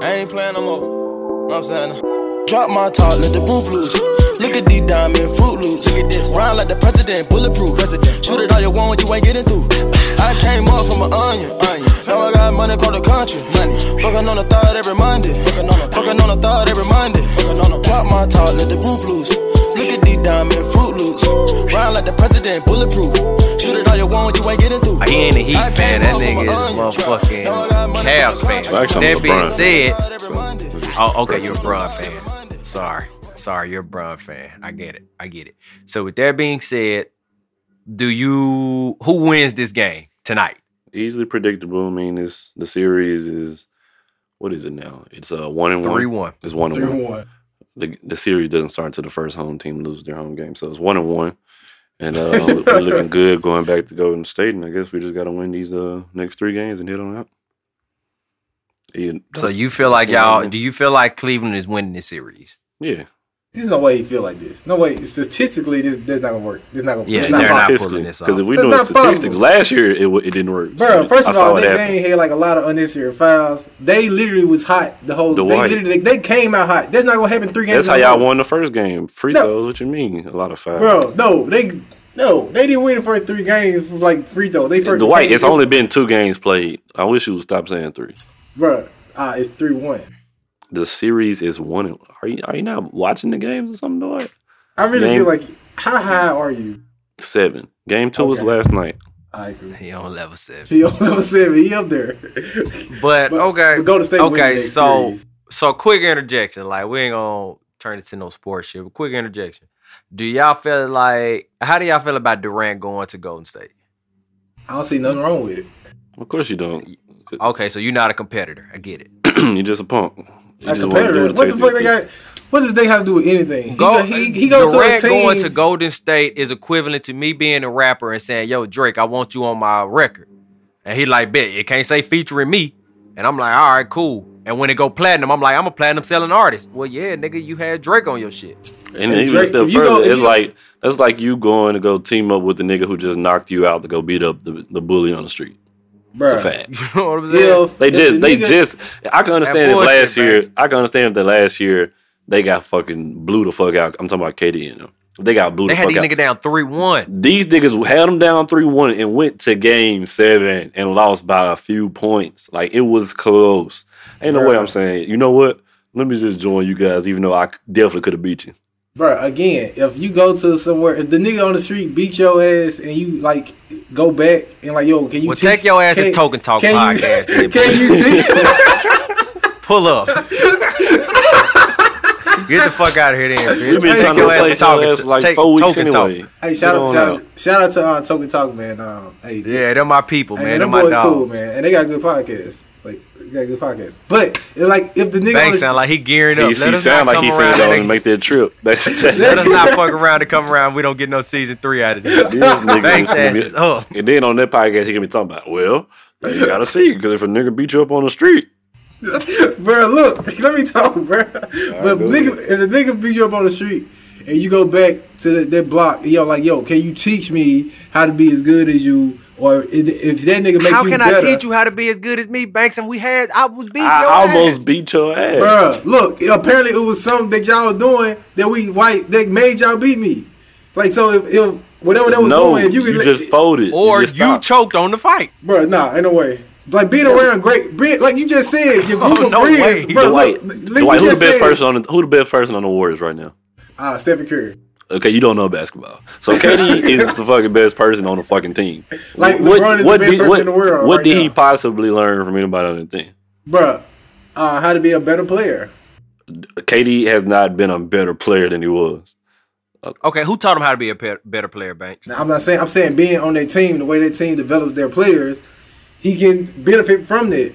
I ain't playing no more. Know I'm saying? Drop my top, let the roof loose. Look at these diamond fruit loops. Look at this. Round like the president, bulletproof. President. Shoot it all you want, you ain't getting through. I came up from an onion. onion. Now I got money across the country. Money. Fucking on the third every Monday. Fucking on the, fucking third every Monday. Fucking on the drop my top, let the roof loose. Look at these diamond fruit loops. Round like the president, bulletproof. Shoot it all you ain't getting through. He ain't a Heat fan. That nigga is motherfucking Cavs fan. Actually, That being LeBron. said, oh, okay, you're a Bron fan. Sorry, sorry, you're a Bron fan. I get it. I get it. So with that being said, do you who wins this game tonight? Easily predictable. I mean, this the series is what is it now? It's a uh, one and one. Three one. It's one and one. one. The, the series doesn't start until the first home team loses their home game, so it's one and one. And uh, we're looking good going back to Golden State, and I guess we just got to win these uh, next three games and hit on out. Yeah, So you feel like y'all? Do you feel like Cleveland is winning this series? Yeah, There's no way he feel like this. No way. Statistically, this this not gonna work. This not gonna. Yeah, it's they're not possible. pulling this because if we That's doing not statistics, possible. last year it it didn't work. Bro, first I of all, it that happen. game had like a lot of unnecessary fouls. They literally was hot the whole. The they white. literally they, they came out hot. That's not gonna happen three games. That's how in y'all won the first game. Free No. throws. What you mean? A lot of fouls. bro. No, they no, they didn't win the first three games for like free throw. They first Dwight, came- it's only been two games played. I wish you would stop saying three. bro. Ah, it's three one. The series is one. Are you are you not watching the games or something, Dwight? I really Game- feel like how high are you? Seven. Game two was last night. I agree. He on level seven. He on level seven. He up there. But, But- okay, but Golden State okay. So series. so quick interjection. Like we ain't gonna turn it to no sports shit. But quick interjection. Do y'all feel like how do y'all feel about Durant going to Golden State? I don't see nothing wrong with it. Of course you don't. Okay, so you're not a competitor. I get it. You're just a punk. You A just wanna do competitor. What the fuck they got? What does they have to do with anything? He, Go, go, he, he goes Durant to a team. going to Golden State is equivalent to me being a rapper and saying, "Yo, Drake, I want you on my record," and he like, "Bet it can't say featuring me," and I'm like, "All right, cool." And when it go platinum, I'm like, "I'm a platinum selling artist." Well, yeah, nigga, you had Drake on your shit. And And even Drake, still if you further, go- it's you- like that's like you going to go team up with the nigga who just knocked you out to go beat up the, the bully on the street. Bruh, It's a fact. You know what I'm saying? If, They just the they nigga- just I can understand if last year. I can understand if the last year they got fucking blew the fuck out. I'm talking about KD and them. They got blew They the had these out. nigga down three one. These niggas had them down 3 1 and went to game seven and lost by a few points. Like it was close. Ain't no way I'm saying, you know what? Let me just join you guys, even though I definitely could have beat you. Bruh, again, if you go to somewhere, if the nigga on the street beat your ass and you like go back and like, yo, can you Well, teach- take your ass to Token Talk can podcast, then, Can you teach? Pull up. Get the fuck out of here, then. bitch. We've been Take trying to your ass replace Talking- your for like take four weeks Token Talk. hey, shout out, shout out. out, shout out to uh, Token Talk, man. Um, hey, Yeah, they're my people, hey, man. man, They're my boys dogs. cool, man, and they got a good podcasts. Like, they good podcasts. But like if the nigga on Banks sound like he gearing up. He, Let he sound like he come finna go and and make that trip. That's Let us not fuck around and come around. We don't get no season three out of this. This nigga Banks is gonna ass be- is up. And then on that podcast, he gonna be talking about, well, you gotta see, because if a nigga beat you up on the street, bro, look, let me talk, bro. But if, nigga, if the nigga beat you up on the street and you go back to that, that block, yo, like, yo, can you teach me how to be as good as you? Or if, if that nigga make How you can I teach you how to be as good as me, Banks? And we had, I was beating I your almost ass. beat your ass. Bruh, look, apparently it was something that y'all doing that we white that made y'all beat me. Like so, if, if whatever that was no, doing, if you you, could, just folded. Or just you choked on the fight. bro, nah, ain't no way. Like being around great, being, like you just said, your group Oh, of no friends, way. bro. Dwight, Look, Dwight, who the best said- person on the, who the best person on the Warriors right now? Ah, Stephen Curry. Okay, you don't know basketball. So KD is the fucking best person on the fucking team. Like, LeBron is the best person in the world What right did he possibly learn from anybody on the team? Bruh, uh, how to be a better player. KD has not been a better player than he was. Okay, who taught him how to be a pe- better player, Banks? Now, I'm not saying I'm saying being on that team, the way that team develops their players, he can benefit from that.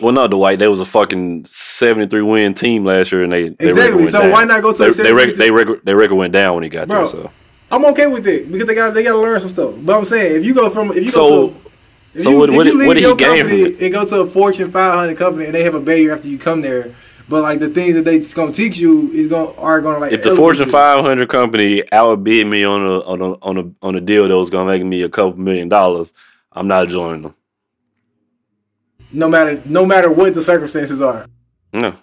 Well, no, Dwight. They was a fucking seventy-three win team last year, and they, they Exactly, record went so down. why not go to they, a they, rec- 73? they, record, they record went down when he got Bro, there. So, I'm okay with it because they got they got to learn some stuff. But I'm saying if you go from if you So- go to if so you, what- if what you leave what did he your gain company and go to a Fortune 500 company and they have a barrier after you come there, but like the things that they gonna teach you is gonna are gonna like if the Fortune you. 500 500 company outbid me on a on a on a on a deal that was gonna make me a couple million dollars, I'm not joining them. No matter no matter what the circumstances are. No,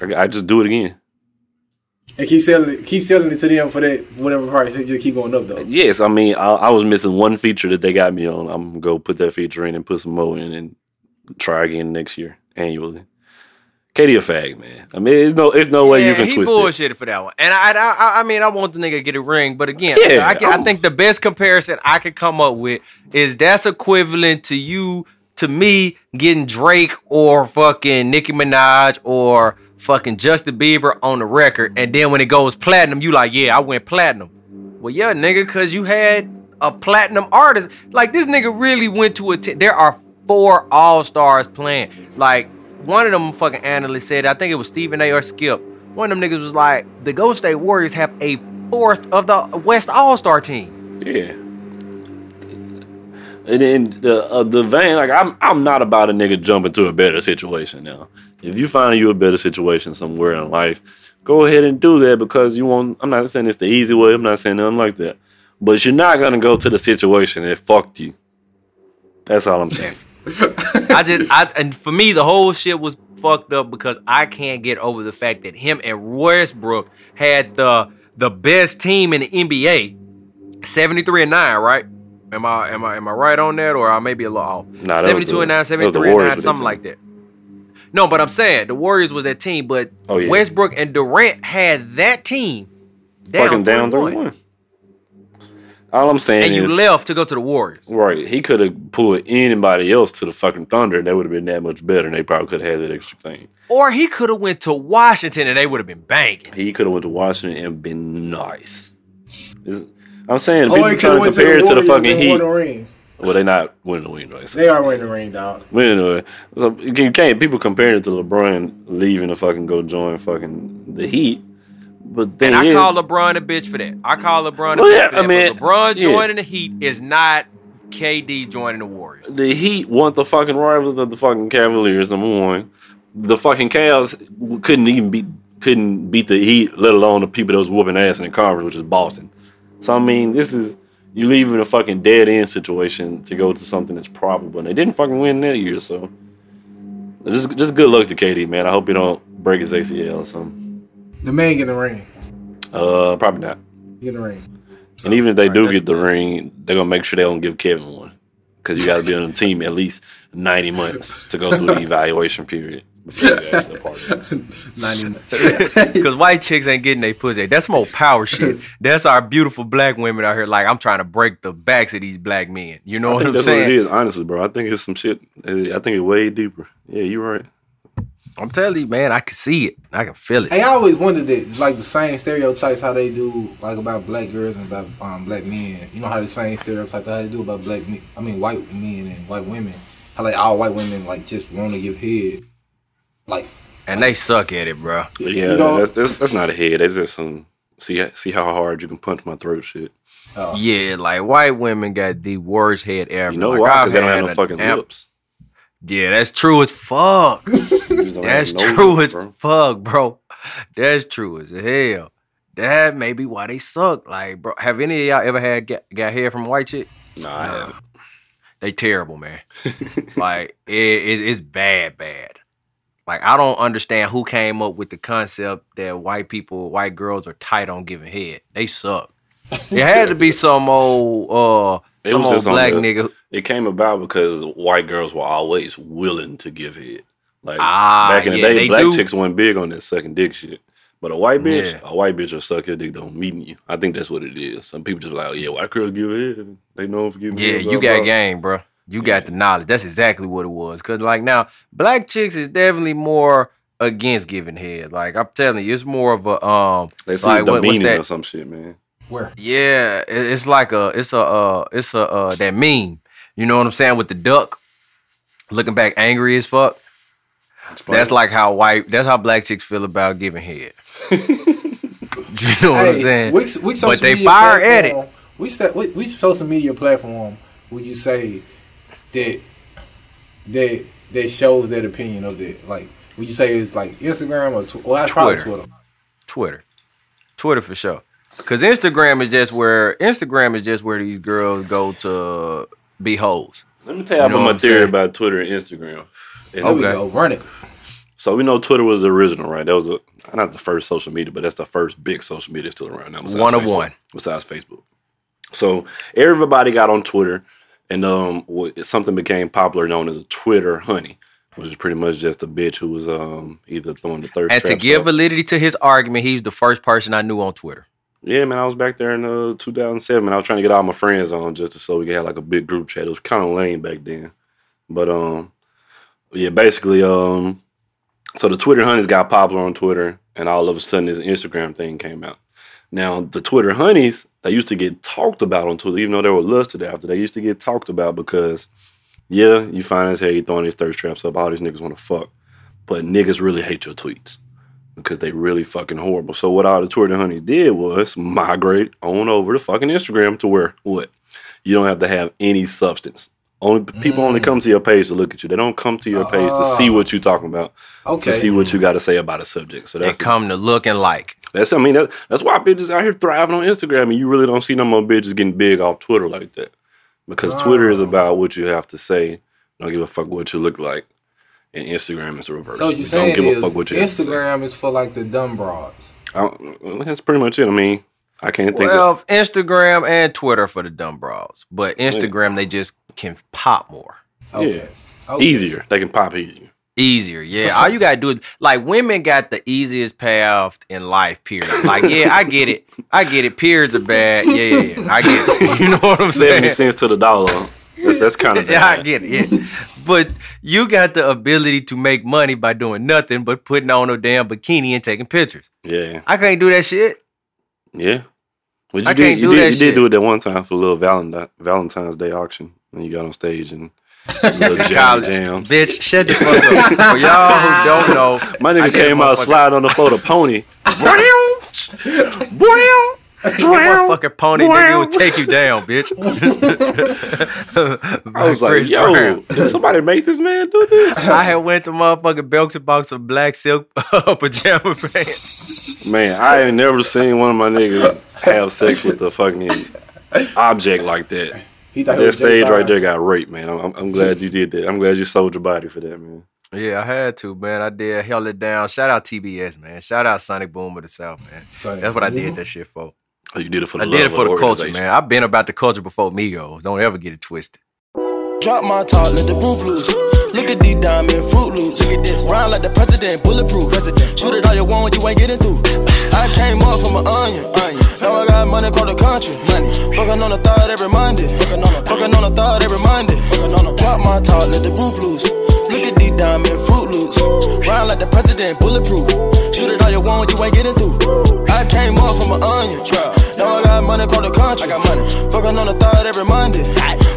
I, I just do it again. And keep selling it, keep selling it to them for that whatever price. They just keep going up though. Yes, I mean I, I was missing one feature that they got me on. I'm gonna go put that feature in and put some more in and try again next year annually. KD a fag, man. I mean, it's no, it's no way you Yeah, can he twist it. for that one. And I, I, I, I mean, I want the nigga to get a ring, but again, Yeah, I, can, I think the best comparison I could come up with is that's equivalent to you, to me, getting Drake or fucking Nicki Minaj or fucking Justin Bieber on the record, and then when it goes platinum, you like, yeah, I went platinum. Well, yeah, nigga, because you had a platinum artist. Like this nigga really went to a. T- there are four all stars playing. Like one of them fucking analysts said, I think it was Stephen A. or Skip. One of them niggas was like, the Golden State Warriors have a fourth of the West All Star team. Yeah. And then the uh, the vein, like I'm I'm not about a nigga jumping to a better situation now. If you find you a better situation somewhere in life, go ahead and do that because you want. I'm not saying it's the easy way. I'm not saying nothing like that. But you're not gonna go to the situation that fucked you. That's all I'm saying. I just, I, and for me, the whole shit was fucked up because I can't get over the fact that him and Westbrook had the the best team in the NBA, seventy three and nine, right? Am I am I am I right on that, or I may be a little off? Nah, seventy two the- and nine, that was the 73 and nine, something like that. No, but I'm saying the Warriors was that team, but Oh, yeah. Westbrook and Durant had that team Fucking down 3-1. 31. All I'm saying and you is, left to go to the Warriors. right, he could have pulled anybody else to the fucking Thunder, and that would have been that much better, and they probably could have had that extra thing. Or he could have went to Washington and they would have been banging. He could have went to Washington and been nice. It's- I'm saying Or people he trying to went to compare the it to the fucking Heat. won the ring. Well, they not winning the win, right? They are winning the ring, dog. but anyway, so you can't people comparing it to LeBron leaving to fucking go join fucking the Heat. But then And I call LeBron a bitch for that. I call LeBron a Well, bitch yeah, for that. I mean, but LeBron yeah. joining the Heat is not KD joining the Warriors. the Heat want the fucking rivals of the fucking Cavaliers. Number one, the fucking Cavs couldn't even beat couldn't beat the Heat, let alone the people that was whooping ass in the conference, which is Boston. So I mean, this is you leaving a fucking dead end situation to go to something that's probable, and they didn't fucking win that year. So just just good luck to KD, man. I hope he don't break his ACL or something. The man get the ring. Uh, probably not. Get the ring. And even if they do get the ring, they're gonna make sure they don't give Kevin one because you got to be on the team at least ninety months to go through the evaluation period. Before you actually part of it. Ninety. Because white chicks ain't getting their pussy. That's more power shit. That's our beautiful black women out here. Like, I'm trying to break the backs of these black men. You know I what think I'm that's what it saying? is, honestly, bro. I think it's some shit. uh, I think it's way deeper. Yeah, you're right. I'm telling you, man, I can see it. I can feel it. Hey, I always wondered that, like the same stereotypes how they do, like about black girls and about um, black men. You know how the same stereotypes how they do about black, men, I mean white men and white women. How like all white women like just want to give head, like And they suck at it, bro. But You yeah, know- that's, that's that's not a head. That's just some see see how hard you can punch my throat shit. Oh. Yeah, like white women got the worst head ever. You know like, why? I've Because they don't have no fucking amp- lips. Yeah, that's true as fuck. You That's no true lips, as fuck, bro. That's true as hell. That may be why they suck. Like, bro, have any of y'all ever had got, got hair from a white chick? Nah, I haven't. They terrible, man. like, it, it, it's bad, bad. Like, I don't understand who came up with the concept that white people, white girls are tight on giving head. They suck. It had to be some old, uh, It some was old black the- nigga. It came about because white girls were always willing to give head. Like Ah, back in the yeah, day, black do. chicks went big on that sucking dick shit. But a white bitch, Yeah. a white bitch will suck your dick don't meet you. I think that's what it is. Some people just like, oh, yeah, white girls give head. They know for giving Yeah, head, you blah, got blah. game, bro. You got the knowledge. That's exactly what it was. Cause like now, black chicks is definitely more against giving head. Like I'm telling you, it's more of a um. They see like the what, what's meaning that? or some shit, man. where Yeah, it- it's like a, it's a, uh, it's a uh, that meme. You know what I'm saying with the duck looking back angry as fuck. Explain. That's like how white. That's how black chicks feel about giving head. you know what I'm saying? We, we social But they media fire at it. platform- We said we, we social media platform. Would you say that that that shows that opinion of that? Like, would you say it's like Instagram or tw- well, I probably Twitter. Twitter. Twitter. Twitter for sure. Cause Instagram is just where Instagram is just where these girls go to be hoes. Let me tell you You know about my theory saying? about Twitter and Instagram. And There we Okay. go. Run it. So we know Twitter was the original, right? That was a, not the first social media, but that's the first big social media still around now. besides One of Facebook- one. Besides Facebook. So everybody got on Twitter, and um, something became popular known as a Twitter honey, which is pretty much just a bitch who was um either throwing the thirst And to give up- validity to his argument, he's the first person I knew on Twitter. Yeah, man, I was back there in uh, 2007. and I was trying to get all my friends on just to, so we could have like a big group chat. It was kind of lame back then, but um, yeah, basically um, so the Twitter honeys got popular on Twitter, and all of a sudden this Instagram thing came out. Now the Twitter honeys they used to get talked about on Twitter, even though they were lusted after. They used to get talked about because yeah, you find as you throwing these thirst traps up. All these niggas want to fuck, but niggas really hate your tweets because they really fucking horrible. So what all the Twitter honeys did was migrate on over to fucking Instagram to where what you don't have to have any substance. Only people only mm. come to your page to look at you. They don't come to your page to see oh. what you're talking about, Okay. to see what you got to say about a subject. So that's come to look and like. That's I mean that, that's why bitches out here thriving on Instagram, and you really don't see no more bitches getting big off Twitter like that, because Twitter is oh. about what you have to say. Don't give a fuck what you look like, and Instagram is the reverse. So You don't give a is fuck what you have to say. Instagram is for like the dumb broads. I that's pretty much it. I mean, I can't think. of, Well, Instagram and Twitter for the dumb bras, but Instagram they just can pop more Okay. Yeah. Okay. easier. They can pop easier. Easier. Yeah, all you gotta do is like women got the easiest path in life. Period. Like, yeah, I get it. I get it. Periods are bad. Yeah, yeah, yeah. I get it. You know what I'm Seventy saying? cents to the dollar. That's that's kind of Yeah, I get it. Yeah. But you got the ability to make money by doing nothing but putting on a damn bikini and taking pictures. Yeah, I can't do that shit. yeah. Well, you I did, can't you do did, that you shit. did do it that one time for a little Valentine, Valentine's Day auction when you got on stage and College. jams. Bitch, shut the fuck up. For y'all who don't know, My nigga came out sliding on the floor to pony. motherfucking pony nigga will take you down, bitch. I was like, yo, did somebody make this man do this? I had went to motherfucking Belks and box of black silk pajama pants. Man, I ain't never seen one of my niggas have sex with a fucking object like that. He thought he That was stage J5. right there got raped, man. I'm, I'm- I'm glad you did that. I'm glad you sold your body for that, man. Yeah, I had to, man. I did. Held it down. Shout out TBS, man. Shout out Sonic Boom of the South, man. Sonic That's what I did that shit for. Oh, you did it for the I love did it for the culture, man. I've been about the culture before Migos. Don't ever get it twisted. Drop my top, let the roof loose. Look at these diamond fruit loops. Look at this. Round like the president, bulletproof. President. Shoot it all you want, you ain't getting through. I came up from an onion. Now I got money across the country. Money. Fucking on the third every Monday. Fucking on the, fucking on the third every Monday. Fucking on the, drop my top, let the roof loose. Look at these diamond fruit loops. Round like the president, bulletproof. Shoot it all you want, you ain't getting through. I came up from an onion. Trap. Now I got money across the country. I got money. Fucking on the third every Monday.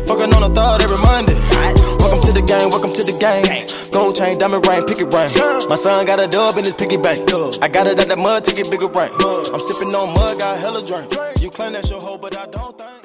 Fucking on the third every Monday. Welcome to the game, welcome to the game. Gold chain, diamond ring, pick it ring. My son got a dub in his piggy bank. I got it at the mud to get bigger rank. I'm sipping on mud, got hella drink. You claim that's your hoe, but I don't think.